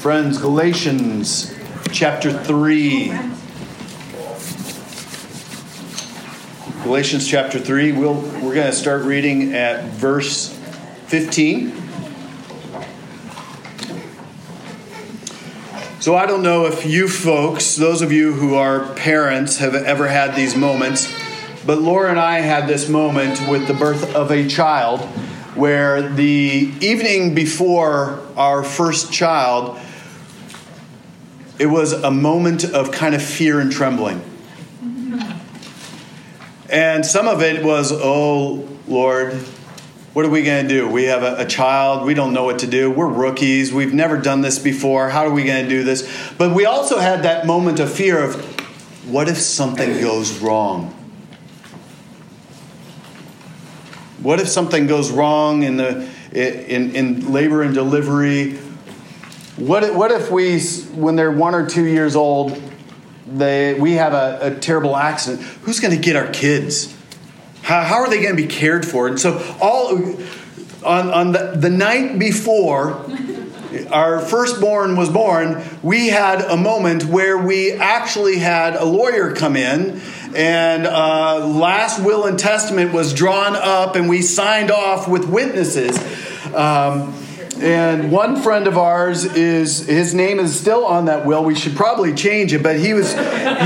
Friends, Galatians chapter 3. Galatians chapter 3, we'll, we're going to start reading at verse 15. So I don't know if you folks, those of you who are parents, have ever had these moments, but Laura and I had this moment with the birth of a child where the evening before our first child, it was a moment of kind of fear and trembling. And some of it was, oh, Lord, what are we going to do? We have a, a, child. We don't know what to do. We're rookies. We've never done this before. How are we going to do this? But we also had that moment of fear of what if something goes wrong? What if something goes wrong in, the, in, in labor and delivery? What if, what if we, when they're one or two years old, they, we have a, a terrible accident? Who's going to get our kids? How, how are they going to be cared for? And so, all on, on the, the night before our firstborn was born, we had a moment where we actually had a lawyer come in and uh, last will and testament was drawn up and we signed off with witnesses um, and one friend of ours is his name is still on that will we should probably change it but he was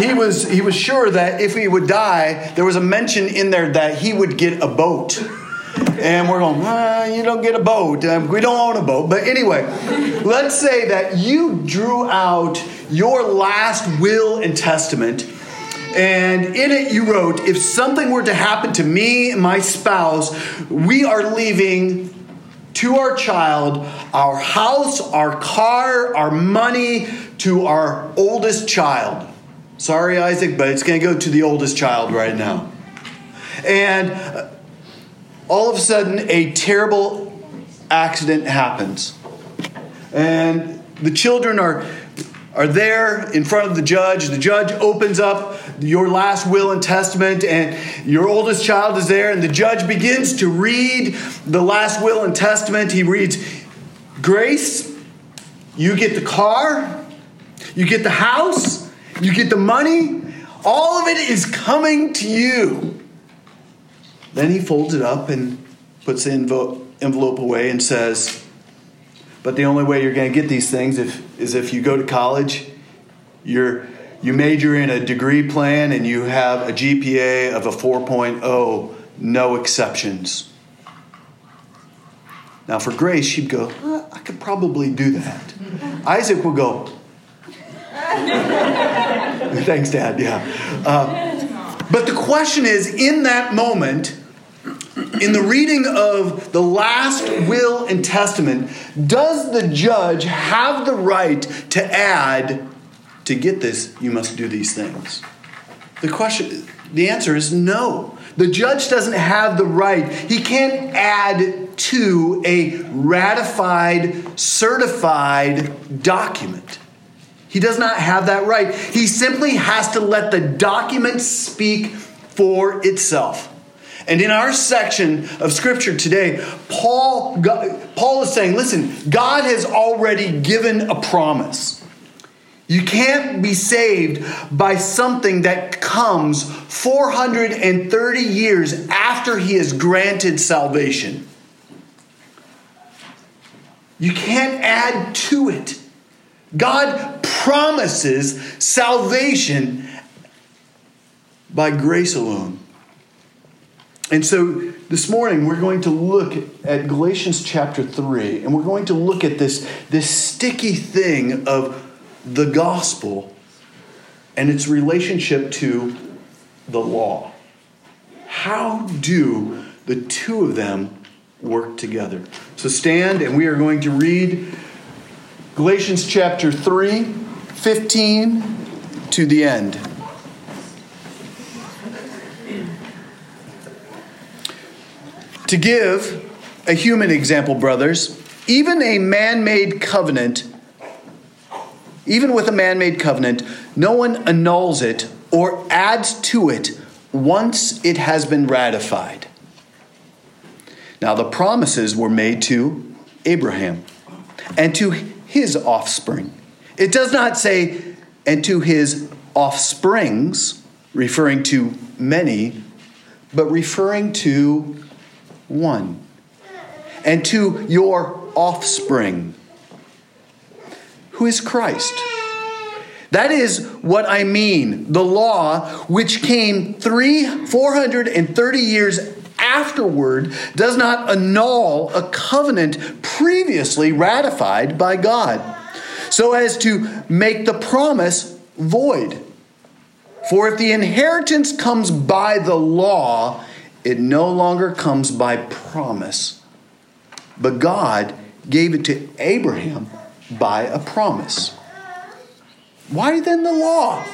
he was he was sure that if he would die there was a mention in there that he would get a boat and we're going, well, you don't get a boat. We don't own a boat. But anyway, let's say that you drew out your last will and testament and in it, you wrote, if something were to happen to me and my spouse, we are leaving to our child our house, our car, our money to our oldest child. Sorry, Isaac, but it's going to go to the oldest child right now. And uh, all of a sudden, a terrible accident happens. And the children are are there in front of the judge. The judge opens up your last will and testament, and your oldest child is there, and the judge begins to read the last will and testament. He reads, Grace, you get the car, you get the house, you get the money, all of it is coming to you. Then he folds it up and puts the envelope away and says, but the only way you're going to get these things if, is if you go to college, you're, you major in a degree plan, and you have a GPA of a 4.0, no exceptions. Now, for Grace, she'd go, uh, I could probably do that. Isaac would go, Thanks, Dad. Yeah. Uh, but the question is in that moment, in the reading of the last will and testament, does the judge have the right to add, to get this, you must do these things? The question, the answer is no. The judge doesn't have the right. He can't add to a ratified, certified document. He does not have that right. He simply has to let the document speak for itself. And in our section of scripture today, Paul, Paul is saying, listen, God has already given a promise. You can't be saved by something that comes 430 years after he has granted salvation. You can't add to it. God promises salvation by grace alone. And so this morning we're going to look at Galatians chapter 3, and we're going to look at this, this sticky thing of the gospel and its relationship to the law. How do the two of them work together? So stand, and we are going to read Galatians chapter 3, 15 to the end. To give a human example, brothers, even a man made covenant, even with a man made covenant, no one annuls it or adds to it once it has been ratified. Now, the promises were made to Abraham and to his offspring. It does not say, and to his offsprings, referring to many, but referring to one. And to your offspring, who is Christ. That is what I mean. The law, which came three, 430 years afterward, does not annul a covenant previously ratified by God, so as to make the promise void. For if the inheritance comes by the law, it no longer comes by promise. But God gave it to Abraham by a promise. Why then the law?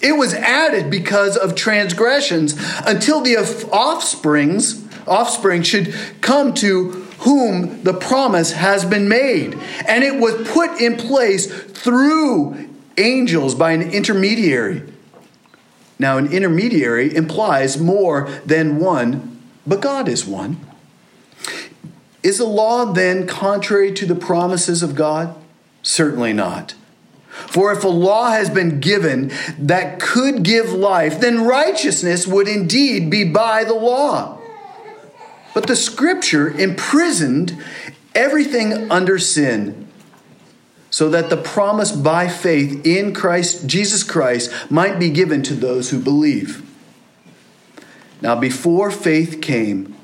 It was added because of transgressions until the offsprings offspring should come to whom the promise has been made. And it was put in place through angels by an intermediary. Now, an intermediary implies more than one, but God is one. Is the law then contrary to the promises of God? Certainly not. For if a law has been given that could give life, then righteousness would indeed be by the law. But the scripture imprisoned everything under sin so that the promise by faith in Christ Jesus Christ might be given to those who believe. Now before faith came,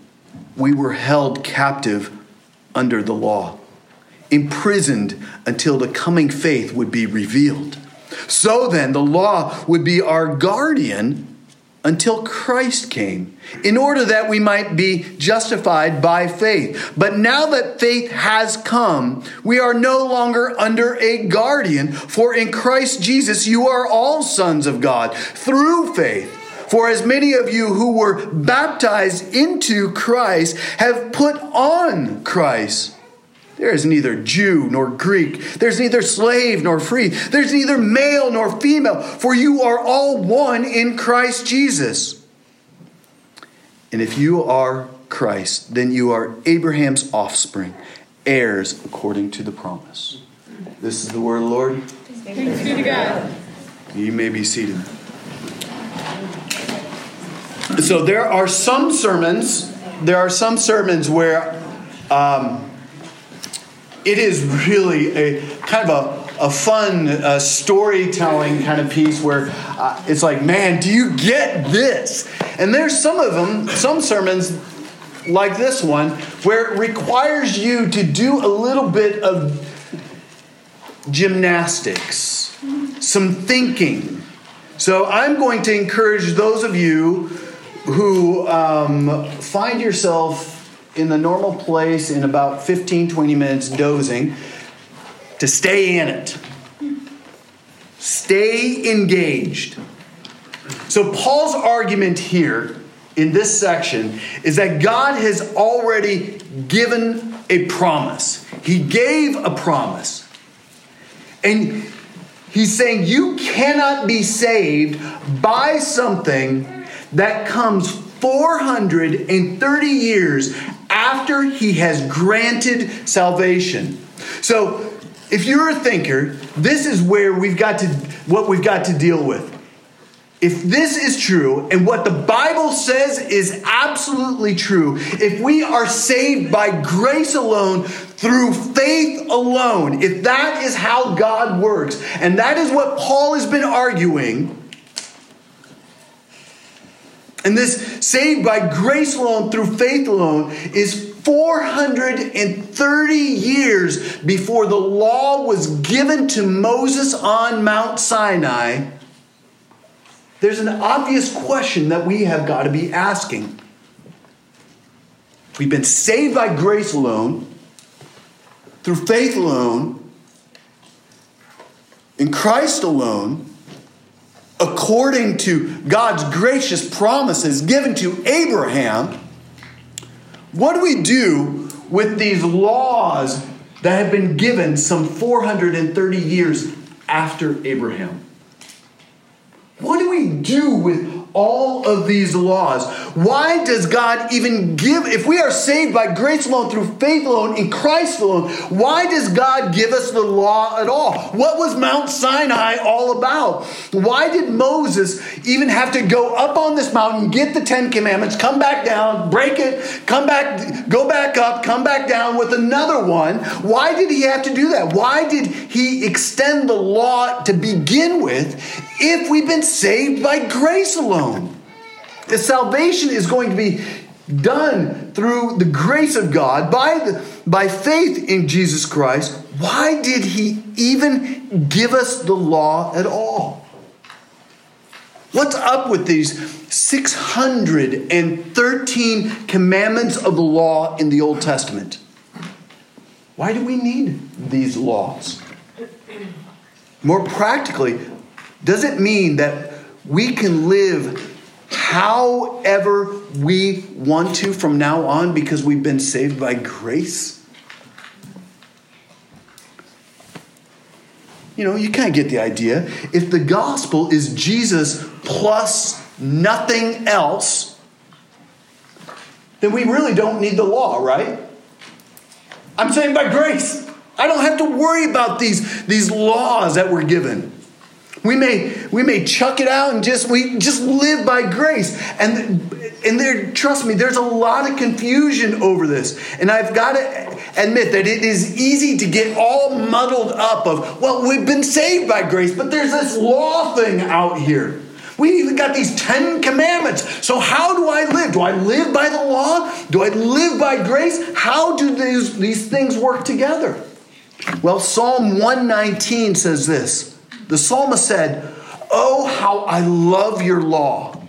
we were held captive under the law, imprisoned until the coming faith would be revealed. So then, the law would be our guardian until Christ came, in order that we might be justified by faith. But now that faith has come, we are no longer under a guardian, for in Christ Jesus you are all sons of God through faith. For as many of you who were baptized into Christ have put on Christ. There is neither Jew nor Greek. There's neither slave nor free. There's neither male nor female, for you are all one in Christ Jesus. And if you are Christ, then you are Abraham's offspring, heirs according to the promise. This is the word of the Lord. Thanks be to God. You may be seated. So there are some sermons, there are some sermons where um, it is really a kind of a, a fun uh, storytelling kind of piece where uh, it's like, man, do you get this? And there's some of them, some sermons like this one, where it requires you to do a little bit of gymnastics, some thinking. So I'm going to encourage those of you who um, find yourself in the normal place in about 15, 20 minutes dozing to stay in it. Stay engaged. So, Paul's argument here in this section is that God has already given a promise. He gave a promise. And he's saying you cannot be saved by something that comes 430 years after he has granted salvation. So, if you're a thinker, this is where we've got to what we've got to deal with. If this is true and what the Bible says is absolutely true, if we are saved by grace alone, through faith alone, if that is how God works, and that is what Paul has been arguing, and this saved by grace alone, through faith alone, is 430 years before the law was given to Moses on Mount Sinai. There's an obvious question that we have got to be asking. We've been saved by grace alone, through faith alone, in Christ alone according to God's gracious promises given to Abraham, what do we do with these laws that have been given some 430 years after Abraham? What do we do with all of these laws? Why does God even give, if we are saved by grace alone, through faith alone, in Christ alone, why does God give us the law at all? What was Mount Sinai all about? Why did Moses even have to go up on this mountain, get the Ten Commandments, come back down, break it, come back, go back up, come back down with another one? Why did he have to do that? Why did he extend the law to begin with if we've been saved by grace alone? The salvation is going to be done through the grace of God by, the, by faith in Jesus Christ. Why did he even give us the law at all? What's up with these 613 commandments of the law in the Old Testament? Why do we need these laws? More practically, does it mean that we can live however we want to from now on because we've been saved by grace? You know, you kind of get the idea. If the gospel is Jesus plus nothing else, then we really don't need the law, right? I'm saying by grace. I don't have to worry about these, these laws that we're given. We may we may chuck it out and just we just live by grace. And and there trust me, there's a lot of confusion over this. And I've got to admit that it is easy to get all muddled up of, well, we've been saved by grace, but there's this law thing out here. We even got these 10 commandments. So, how do I live? Do I live by the law? Do I live by grace? How do these, these things work together? Well, Psalm 119 says this The psalmist said, Oh, how I love your law.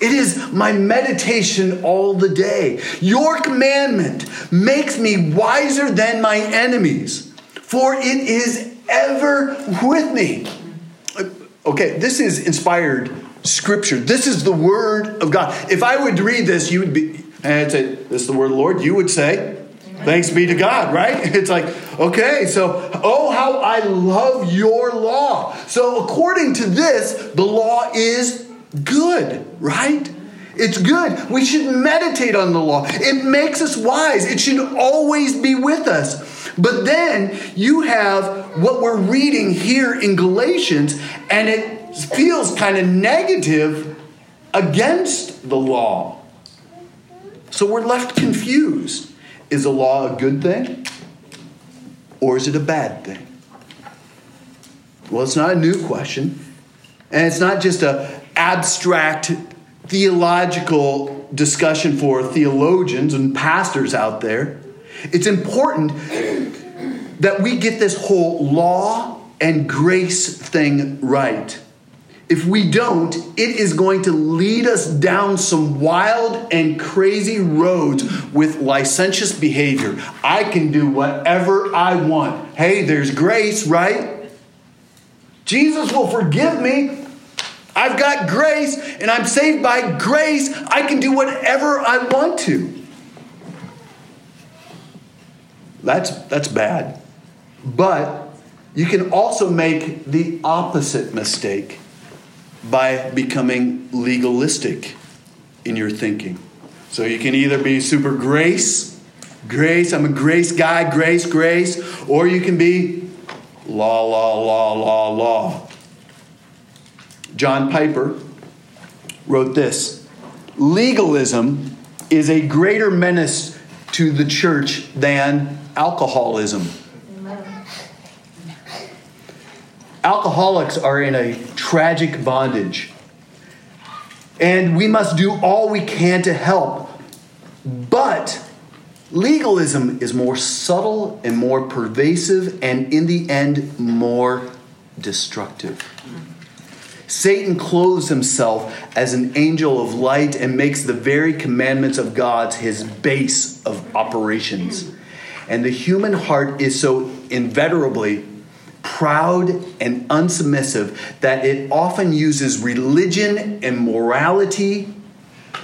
It is my meditation all the day. Your commandment makes me wiser than my enemies, for it is ever with me. Okay, this is inspired scripture. This is the word of God. If I would read this, you would be, and I'd say, This is the word of the Lord, you would say, Thanks be to God, right? It's like, okay, so, oh, how I love your law. So, according to this, the law is good, right? It's good. We should meditate on the law. It makes us wise. It should always be with us. But then you have what we're reading here in Galatians, and it feels kind of negative against the law. So we're left confused. Is the law a good thing? Or is it a bad thing? Well, it's not a new question. And it's not just a abstract theological discussion for theologians and pastors out there. It's important that we get this whole law and grace thing right. If we don't, it is going to lead us down some wild and crazy roads with licentious behavior. I can do whatever I want. Hey, there's grace, right? Jesus will forgive me. I've got grace and I'm saved by grace. I can do whatever I want to. That's, that's bad. But you can also make the opposite mistake by becoming legalistic in your thinking. So you can either be super grace, grace, I'm a grace guy, grace, grace, or you can be law, law, law, law, law. John Piper wrote this Legalism is a greater menace to the church than alcoholism. Alcoholics are in a tragic bondage, and we must do all we can to help. But legalism is more subtle and more pervasive, and in the end, more destructive. Satan clothes himself as an angel of light and makes the very commandments of God his base of operations. And the human heart is so inveterably proud and unsubmissive that it often uses religion and morality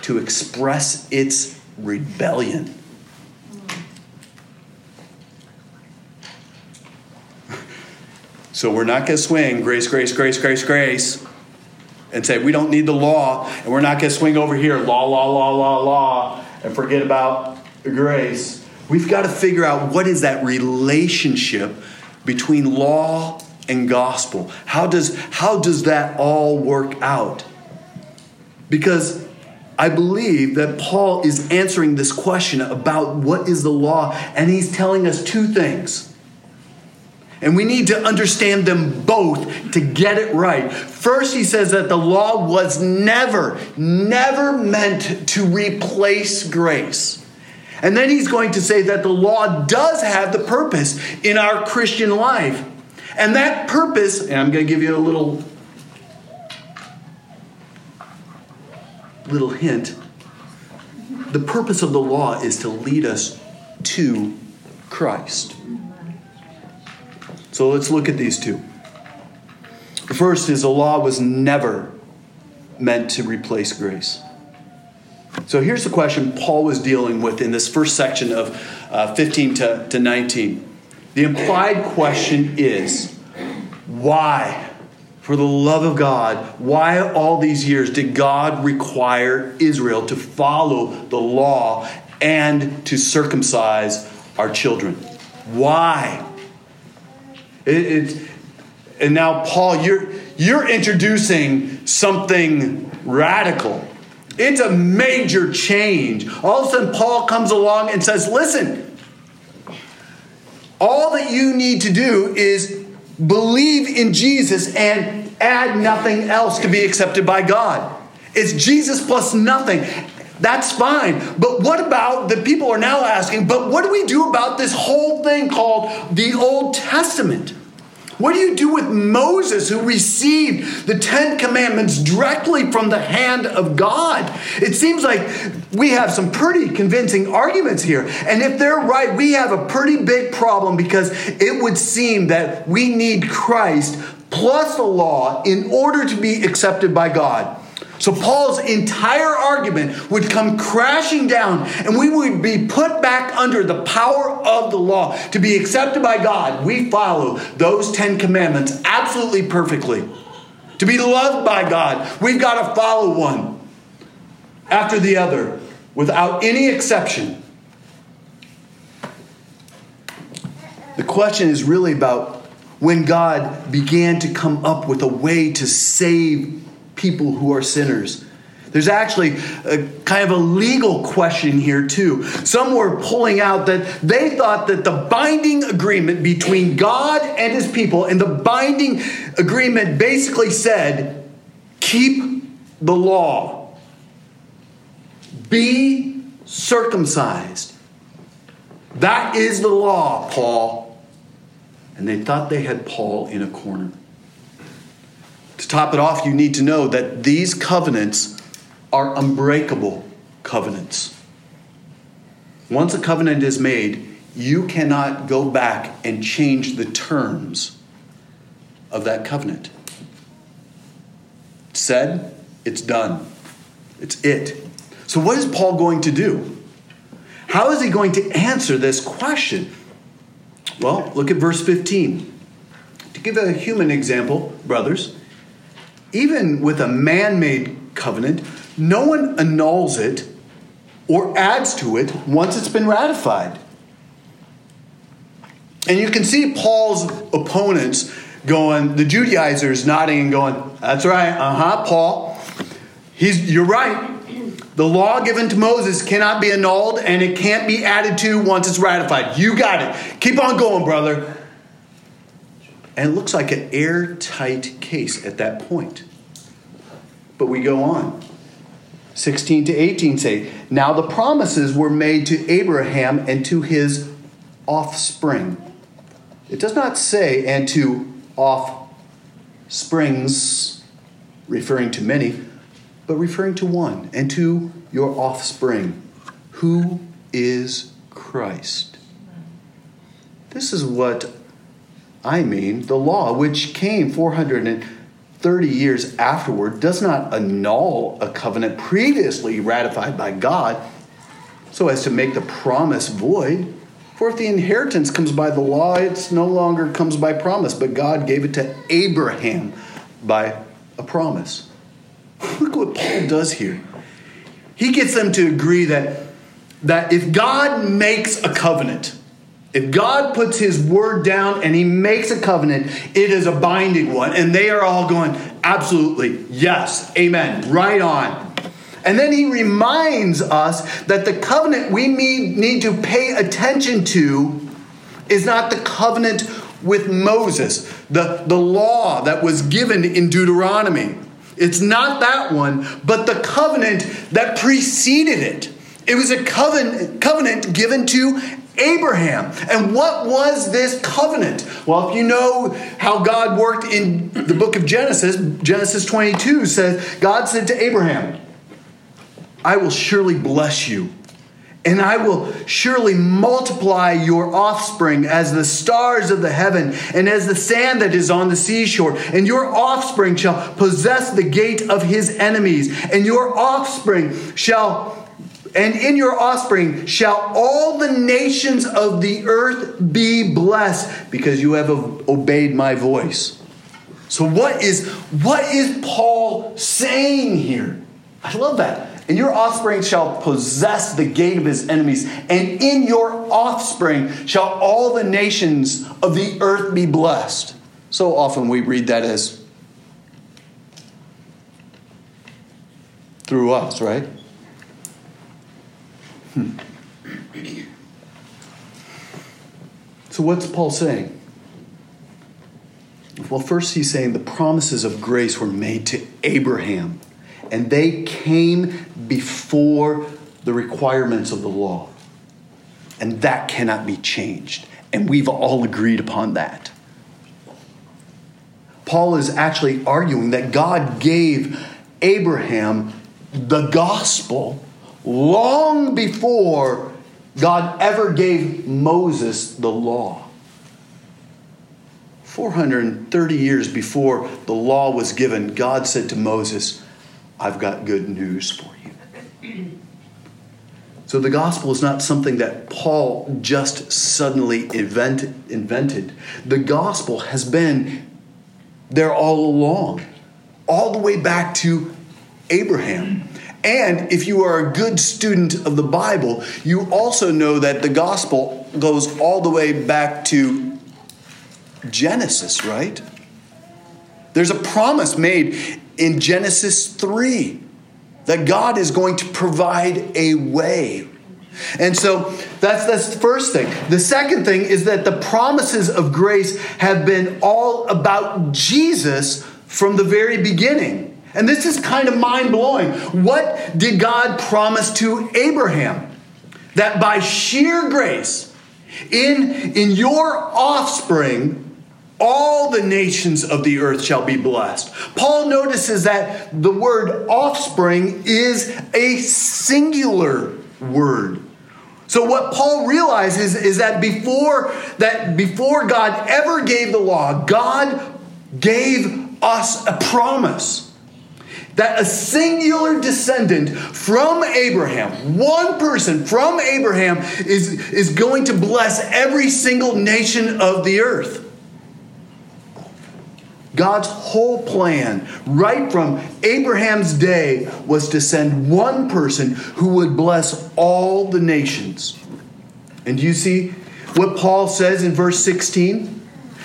to express its rebellion. So we're not going to swing grace, grace, grace, grace, grace. and say, we don't need the law, and we're not going to swing over here, law, law, law, law, law, and forget about grace. We've got to figure out what is that relationship between law and gospel. How does, how does that all work out? Because I believe that Paul is answering this question about what is the law, and he's telling us two things. And we need to understand them both to get it right. First, he says that the law was never, never meant to replace grace. And then he's going to say that the law does have the purpose in our Christian life. And that purpose, and I'm going to give you a little little hint. The purpose of the law is to lead us to Christ. So let's look at these two. The first is the law was never meant to replace grace. So here's the question Paul was dealing with in this first section of uh, 15 to, to 19. The implied question is why? For the love of God, why all these years did God require Israel to follow the law and to circumcise our children? Why? It, it, and now, Paul, you're, you're introducing something radical. It's a major change. All of a sudden, Paul comes along and says, Listen, all that you need to do is believe in Jesus and add nothing else to be accepted by God. It's Jesus plus nothing. That's fine. But what about the people are now asking, but what do we do about this whole thing called the Old Testament? What do you do with Moses who received the Ten Commandments directly from the hand of God? It seems like we have some pretty convincing arguments here. And if they're right, we have a pretty big problem because it would seem that we need Christ plus the law in order to be accepted by God. So Paul's entire argument would come crashing down, and we would be put back under the power of the law. To be accepted by God, we follow those Ten Commandments absolutely perfectly. To be loved by God, we've got to follow one after the other without any exception. The question is really about when God began to come up with a way to save people who are sinners. There's actually a kind of a legal question here, too. Some were pulling out that they thought that the binding agreement between God and his people, and the binding agreement basically said, keep the law, be circumcised. That is the law, Paul. And they thought they had Paul in a corner. To top it off, you need to know that these covenants are unbreakable covenants. Once a covenant is made, you cannot go back and change the terms of that covenant. It's said, it's done. It's it. So, what is Paul going to do? How is he going to answer this question? Well, look at verse 15. To give a human example, brothers, even with a man made covenant, no one annuls it or adds to it once it's been ratified. And you can see Paul's opponents going, the Judaizers nodding and going, That's right, uh huh, Paul. He's, you're right. The law given to Moses cannot be annulled and it can't be added to once it's ratified. You got it. Keep on going, brother. And it looks like an airtight case at that point. But we go on. 16 to 18 say, Now the promises were made to Abraham and to his offspring. It does not say, and to offsprings, referring to many, but referring to one, and to your offspring, who is Christ. This is what I mean, the law, which came 430 years afterward, does not annul a covenant previously ratified by God so as to make the promise void. For if the inheritance comes by the law, it no longer comes by promise, but God gave it to Abraham by a promise. Look what Paul does here. He gets them to agree that, that if God makes a covenant, if God puts his word down and he makes a covenant, it is a binding one. And they are all going, absolutely, yes, amen, right on. And then he reminds us that the covenant we need to pay attention to is not the covenant with Moses, the, the law that was given in Deuteronomy. It's not that one, but the covenant that preceded it. It was a covenant, covenant given to Abraham. And what was this covenant? Well, if you know how God worked in the book of Genesis, Genesis 22 says, God said to Abraham, I will surely bless you. And I will surely multiply your offspring as the stars of the heaven and as the sand that is on the seashore. And your offspring shall possess the gate of his enemies. And your offspring shall, and in your offspring shall all the nations of the earth be blessed because you have obeyed my voice. So what is what is Paul saying here? I love that and your offspring shall possess the gate of his enemies, and in your offspring shall all the nations of the earth be blessed. So often we read that as through us, right? Hmm. So, what's Paul saying? Well, first, he's saying the promises of grace were made to Abraham and they came before the requirements of the law. And that cannot be changed. And we've all agreed upon that. Paul is actually arguing that God gave Abraham the gospel long before God ever gave Moses the law. 430 years before the law was given, God said to Moses, I've got good news for you. So the gospel is not something that Paul just suddenly invent, invented. The gospel has been there all along, all the way back to Abraham. And if you are a good student of the Bible, you also know that the gospel goes all the way back to Genesis, right? There's a promise made in Genesis 3 that God is going to provide a way. And so that's, that's the first thing. The second thing is that the promises of grace have been all about Jesus from the very beginning. And this is kind of mind blowing. What did God promise to Abraham? That by sheer grace, in, in your offspring, all the nations of the earth shall be blessed. Paul notices that the word offspring is a singular word. So what Paul realizes is that before that before God ever gave the law, God gave us a promise that a singular descendant from Abraham, one person from Abraham is, is going to bless every single nation of the earth. God's whole plan, right from Abraham's day, was to send one person who would bless all the nations. And you see what Paul says in verse 16?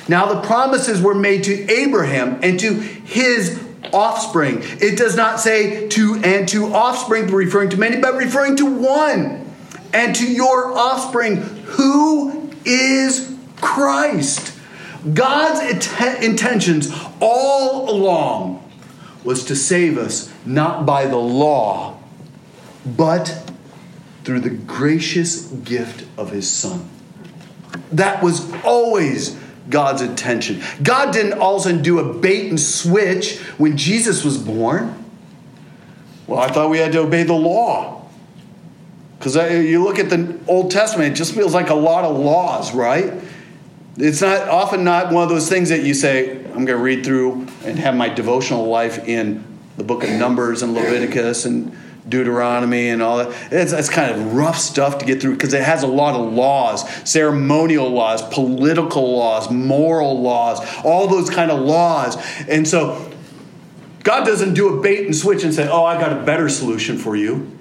Now the promises were made to Abraham and to his offspring. It does not say to and to offspring, referring to many, but referring to one. And to your offspring, who is Christ. God's int- intentions all along was to save us not by the law, but through the gracious gift of his Son. That was always God's intention. God didn't all of a sudden do a bait and switch when Jesus was born. Well, I thought we had to obey the law. Because you look at the Old Testament, it just feels like a lot of laws, right? It's not often not one of those things that you say, I'm going to read through and have my devotional life in the book of Numbers and Leviticus and Deuteronomy and all that. It's, it's kind of rough stuff to get through because it has a lot of laws, ceremonial laws, political laws, moral laws, all those kind of laws. And so God doesn't do a bait and switch and say, Oh, I've got a better solution for you.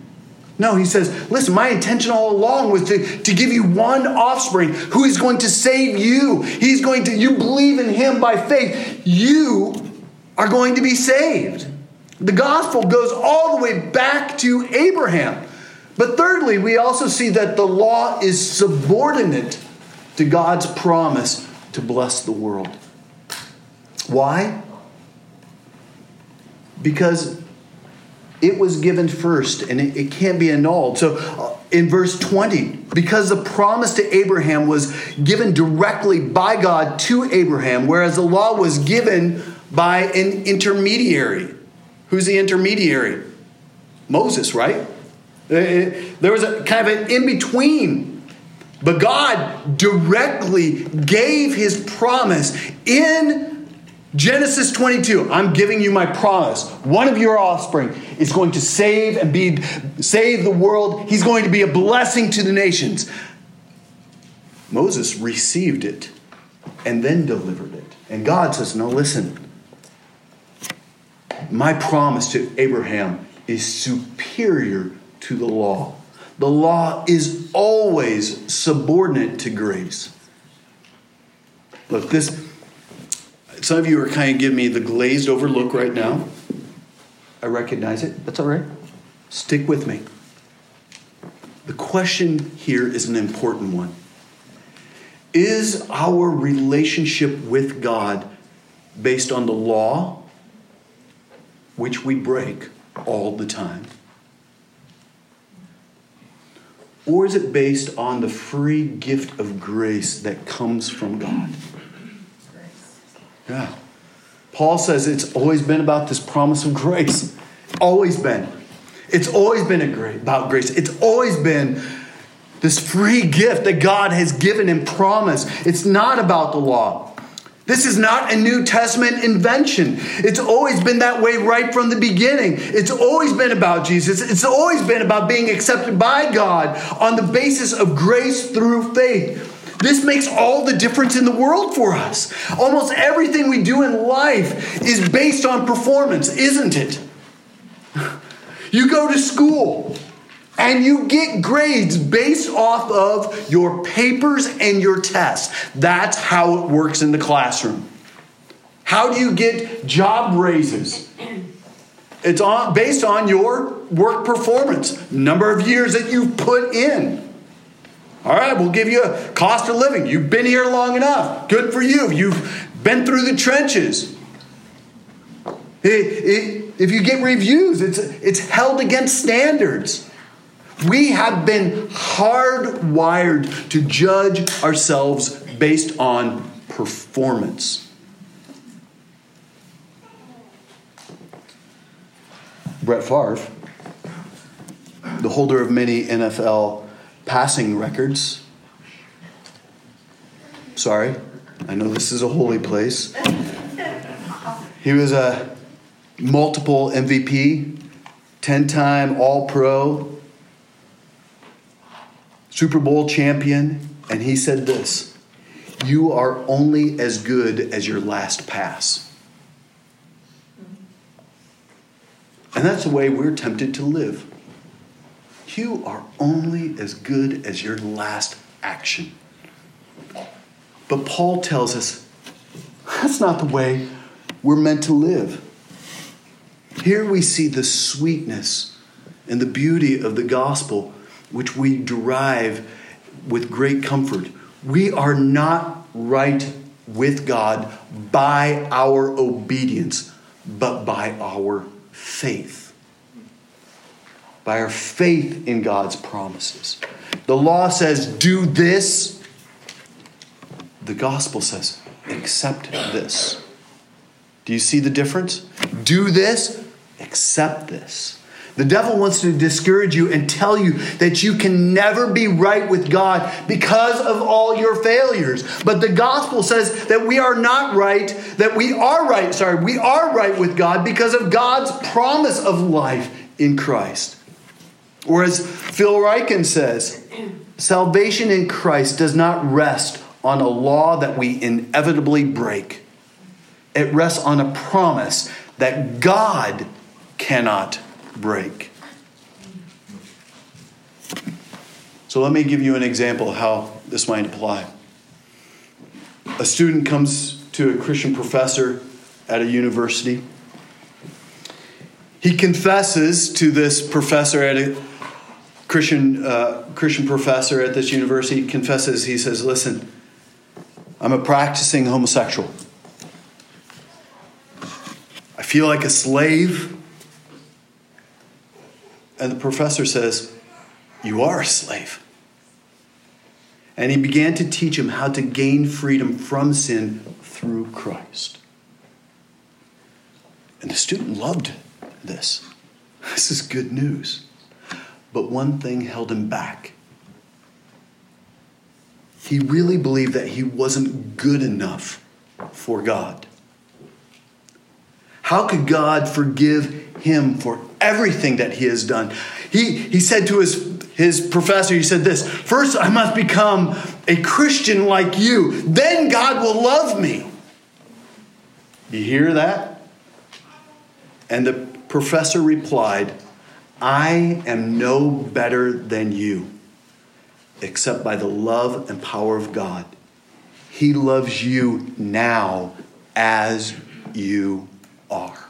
No, he says, Listen, my intention all along was to, to give you one offspring who is going to save you. He's going to, you believe in him by faith. You are going to be saved. The gospel goes all the way back to Abraham. But thirdly, we also see that the law is subordinate to God's promise to bless the world. Why? Because it was given first and it, it can't be annulled. So uh, in verse 20, because the promise to Abraham was given directly by God to Abraham, whereas the law was given by an intermediary. Who's the intermediary? Moses, right? Uh, there was a kind of an in between. But God directly gave his promise in Genesis 22, I'm giving you my promise. One of your offspring is going to save and be save the world. He's going to be a blessing to the nations. Moses received it and then delivered it. And God says, "No, listen. My promise to Abraham is superior to the law. The law is always subordinate to grace." Look, this some of you are kind of giving me the glazed over look right now. I recognize it. That's all right. Stick with me. The question here is an important one. Is our relationship with God based on the law, which we break all the time? Or is it based on the free gift of grace that comes from God? Yeah. Paul says it's always been about this promise of grace. Always been. It's always been about grace. It's always been this free gift that God has given and promised. It's not about the law. This is not a New Testament invention. It's always been that way right from the beginning. It's always been about Jesus. It's always been about being accepted by God on the basis of grace through faith. This makes all the difference in the world for us. Almost everything we do in life is based on performance, isn't it? You go to school and you get grades based off of your papers and your tests. That's how it works in the classroom. How do you get job raises? It's on, based on your work performance, number of years that you've put in. All right, we'll give you a cost of living. You've been here long enough. Good for you. You've been through the trenches. It, it, if you get reviews, it's, it's held against standards. We have been hardwired to judge ourselves based on performance. Brett Favre, the holder of many NFL passing records. Sorry, I know this is a holy place. He was a multiple MVP, 10 time All Pro, Super Bowl champion, and he said this You are only as good as your last pass. And that's the way we're tempted to live. You are only as good as your last action. But Paul tells us that's not the way we're meant to live. Here we see the sweetness and the beauty of the gospel, which we derive with great comfort. We are not right with God by our obedience, but by our faith by our faith in God's promises. The law says, do this. The gospel says, accept this. Do you see the difference? Do this, accept this. The devil wants to discourage you and tell you that you can never be right with God because of all your failures. But the gospel says that we are not right, that we are right, sorry, we are right with God because of God's promise of life in Christ. Or as Phil Ryken says, salvation in Christ does not rest on a law that we inevitably break. It rests on a promise that God cannot break. So let me give you an example of how this might apply. A student comes to a Christian professor at a university. He confesses to this professor at a Christian, uh, Christian professor at this university, he confesses, he says, Listen, I'm a practicing homosexual. I feel like a slave. And the professor says, You are a slave. And he began to teach him how to gain freedom from sin through Christ. And the student loved this. This is good news. But one thing held him back. He really believed that he wasn't good enough for God. How could God forgive him for everything that he has done? He, he said to his, his professor, he said this First, I must become a Christian like you. Then God will love me. You hear that? And the professor replied, I am no better than you, except by the love and power of God. He loves you now as you are.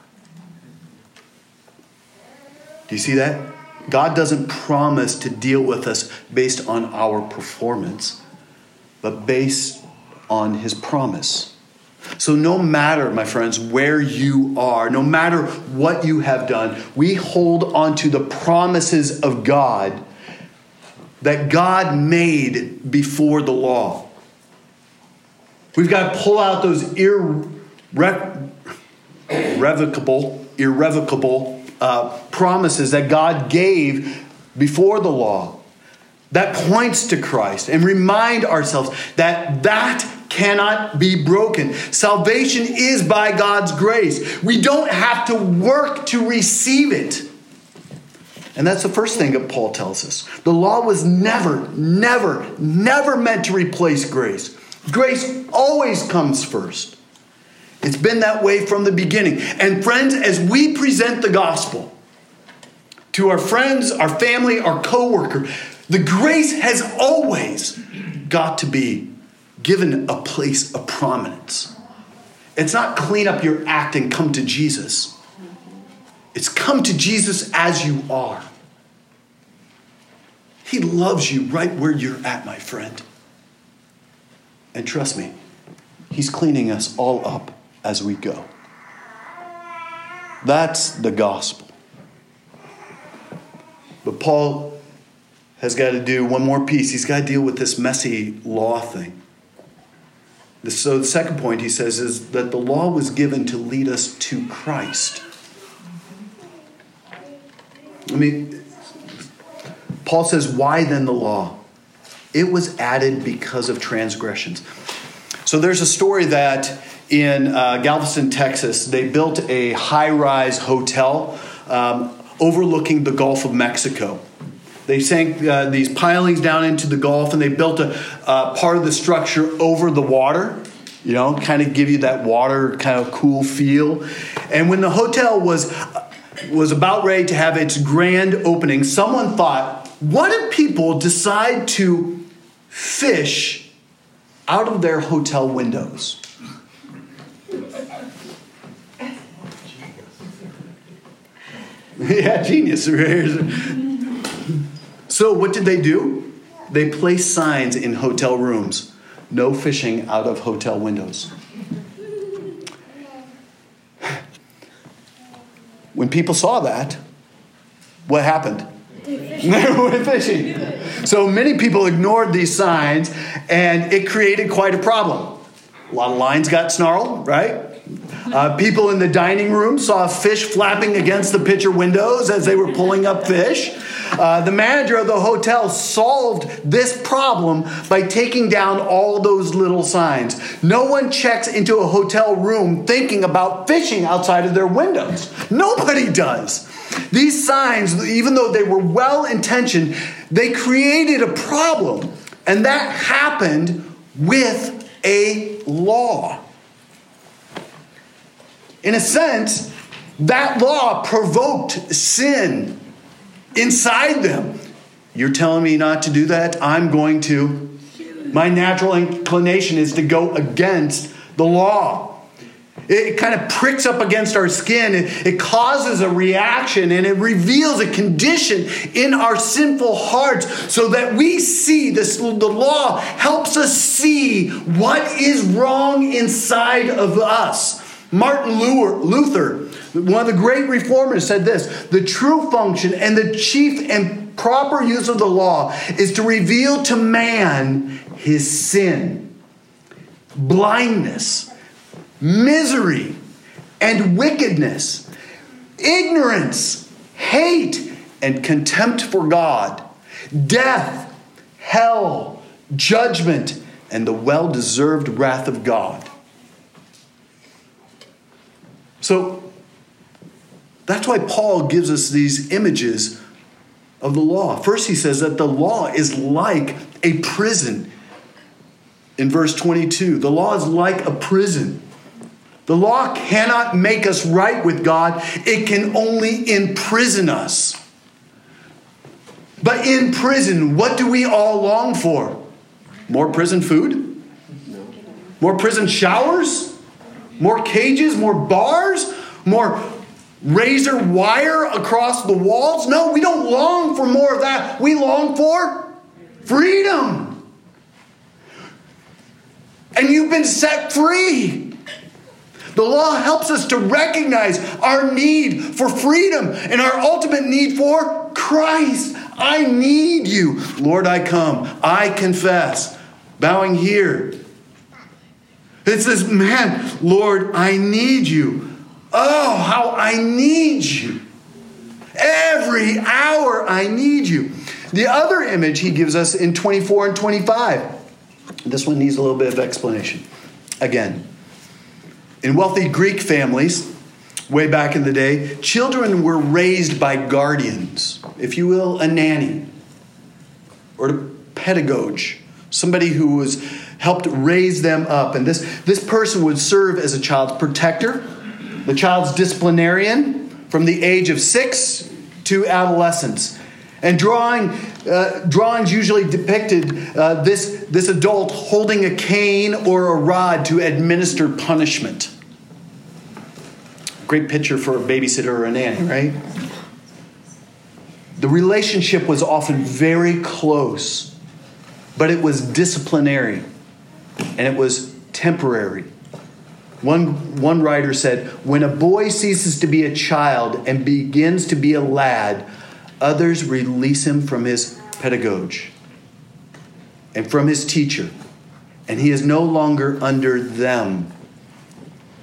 Do you see that? God doesn't promise to deal with us based on our performance, but based on his promise. So, no matter, my friends, where you are, no matter what you have done, we hold on to the promises of God that God made before the law. We've got to pull out those irre- irrevocable, irrevocable uh, promises that God gave before the law that points to Christ and remind ourselves that that cannot be broken. Salvation is by God's grace. We don't have to work to receive it. And that's the first thing that Paul tells us. The law was never, never, never meant to replace grace. Grace always comes first. It's been that way from the beginning. And friends, as we present the gospel to our friends, our family, our coworker, the grace has always got to be given a place of prominence. It's not clean up your act and come to Jesus. It's come to Jesus as you are. He loves you right where you're at, my friend. And trust me, He's cleaning us all up as we go. That's the gospel. But Paul has got to do one more piece. He's got to deal with this messy law thing. So, the second point he says is that the law was given to lead us to Christ. I mean, Paul says, Why then the law? It was added because of transgressions. So, there's a story that in uh, Galveston, Texas, they built a high rise hotel um, overlooking the Gulf of Mexico. They sank uh, these pilings down into the Gulf and they built a uh, part of the structure over the water, you know, kind of give you that water kind of cool feel. And when the hotel was, was about ready to have its grand opening, someone thought, what if people decide to fish out of their hotel windows? yeah, genius. so, what did they do? They placed signs in hotel rooms no fishing out of hotel windows. When people saw that, what happened? They went fishing. So many people ignored these signs, and it created quite a problem. A lot of lines got snarled, right? Uh, people in the dining room saw fish flapping against the picture windows as they were pulling up fish. Uh, the manager of the hotel solved this problem by taking down all those little signs. No one checks into a hotel room thinking about fishing outside of their windows. Nobody does. These signs, even though they were well intentioned, they created a problem. And that happened with a law. In a sense, That law provoked sin inside them. You're telling me not to do that? I'm going to. My natural inclination is to go against the law. It kind of pricks up against our skin. It, causes a reaction and it reveals a condition in our sinful hearts so that we see this. The law helps us see what is wrong inside of us. Martin Luther, one of the great reformers, said this The true function and the chief and proper use of the law is to reveal to man his sin, blindness misery and wickedness, ignorance, hate, and contempt for God, death, hell, judgment, and the well deserved wrath of God. So that's why Paul gives us these images of the law. First, he says that the law is like a prison. In verse 22, the law is like a prison. The law cannot make us right with God, it can only imprison us. But in prison, what do we all long for? More prison food? More prison showers? More cages? More bars? More razor wire across the walls? No, we don't long for more of that. We long for freedom. And you've been set free. The law helps us to recognize our need for freedom and our ultimate need for Christ. I need you. Lord, I come. I confess. Bowing here. It says, Man, Lord, I need you. Oh, how I need you. Every hour I need you. The other image he gives us in 24 and 25. This one needs a little bit of explanation. Again, in wealthy Greek families, way back in the day, children were raised by guardians, if you will, a nanny or a pedagogue, somebody who was helped raise them up. And this, this person would serve as a child's protector, the child's disciplinarian from the age of six to adolescence. And drawing, uh, drawings usually depicted uh, this, this adult holding a cane or a rod to administer punishment. Great picture for a babysitter or a nanny, right? The relationship was often very close, but it was disciplinary and it was temporary. One, one writer said, When a boy ceases to be a child and begins to be a lad, others release him from his pedagogue and from his teacher, and he is no longer under them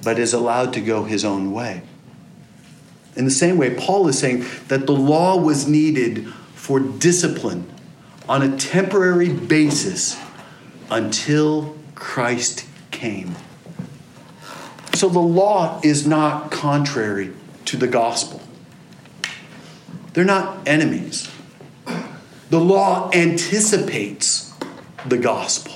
but is allowed to go his own way. In the same way, Paul is saying that the law was needed for discipline on a temporary basis until Christ came. So the law is not contrary to the gospel, they're not enemies. The law anticipates the gospel.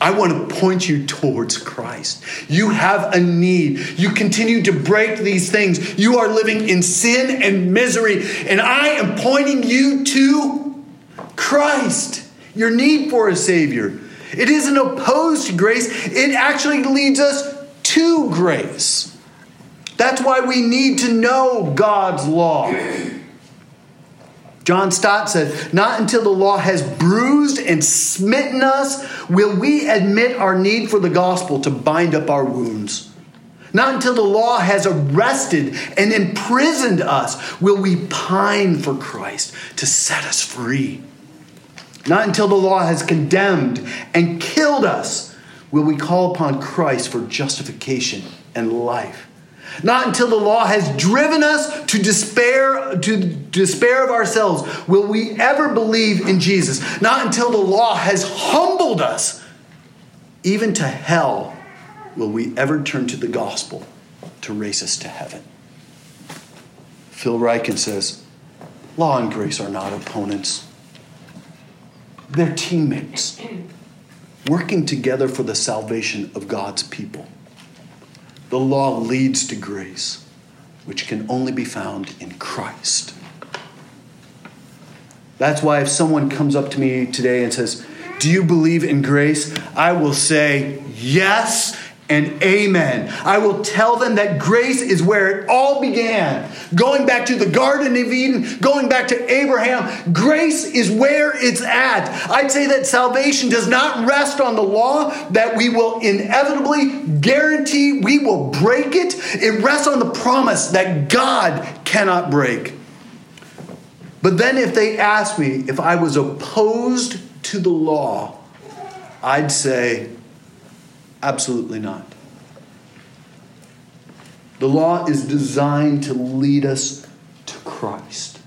I want to point you towards Christ. You have a need. You continue to break these things. You are living in sin and misery, and I am pointing you to Christ, your need for a Savior. It isn't opposed to grace, it actually leads us to grace. That's why we need to know God's law. John Stott said, Not until the law has bruised and smitten us will we admit our need for the gospel to bind up our wounds. Not until the law has arrested and imprisoned us will we pine for Christ to set us free. Not until the law has condemned and killed us will we call upon Christ for justification and life. Not until the law has driven us to despair to despair of ourselves will we ever believe in Jesus. Not until the law has humbled us even to hell will we ever turn to the gospel to raise us to heaven. Phil Ryken says, Law and grace are not opponents. They're teammates working together for the salvation of God's people. The law leads to grace, which can only be found in Christ. That's why if someone comes up to me today and says, Do you believe in grace? I will say, Yes and amen. I will tell them that grace is where it all began. Going back to the Garden of Eden, going back to Abraham, grace is where it's at. I'd say that salvation does not rest on the law that we will inevitably guarantee we will break it. It rests on the promise that God cannot break. But then if they ask me if I was opposed to the law, I'd say, Absolutely not. The law is designed to lead us to Christ.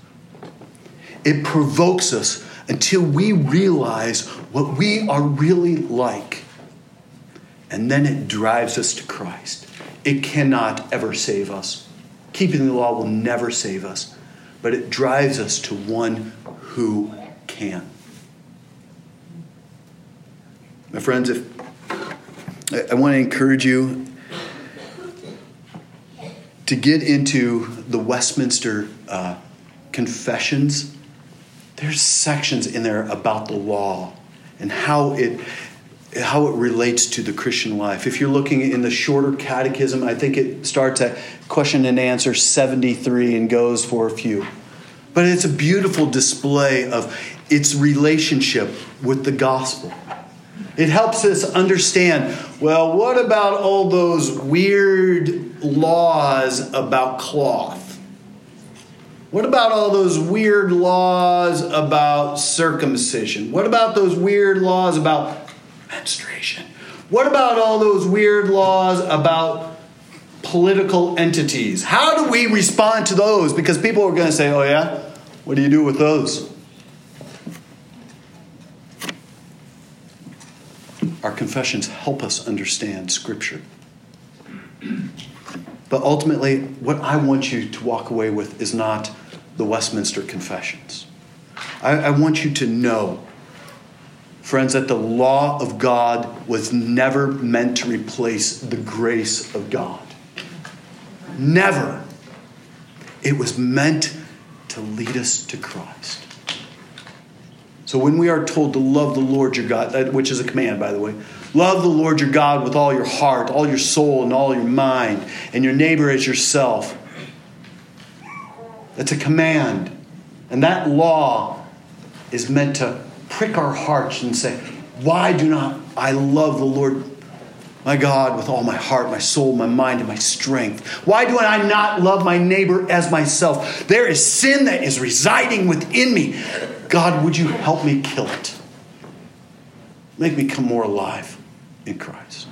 It provokes us until we realize what we are really like. And then it drives us to Christ. It cannot ever save us. Keeping the law will never save us, but it drives us to one who can. My friends, if I want to encourage you to get into the Westminster uh, Confessions. There's sections in there about the law and how it how it relates to the Christian life. If you're looking in the shorter catechism, I think it starts at question and answer 73 and goes for a few. But it's a beautiful display of its relationship with the gospel. It helps us understand well, what about all those weird laws about cloth? What about all those weird laws about circumcision? What about those weird laws about menstruation? What about all those weird laws about political entities? How do we respond to those? Because people are going to say, oh, yeah? What do you do with those? Our confessions help us understand Scripture. But ultimately, what I want you to walk away with is not the Westminster Confessions. I, I, want you to know, friends, that the law of God was never meant to replace the grace of God. Never. It was meant to lead us to Christ. So when we are told to love the Lord your God, which is a command, by the way, love the Lord your God with all your heart, all your soul, and all your mind, and your neighbor as yourself. That's a command. And that law is meant to prick our hearts and say, Why do not I love the Lord my God with all my heart, my soul, my mind, and my strength? Why do I not love my neighbor as myself? There is sin that is residing within me. God, would you help me kill it? Make me come more alive in Christ.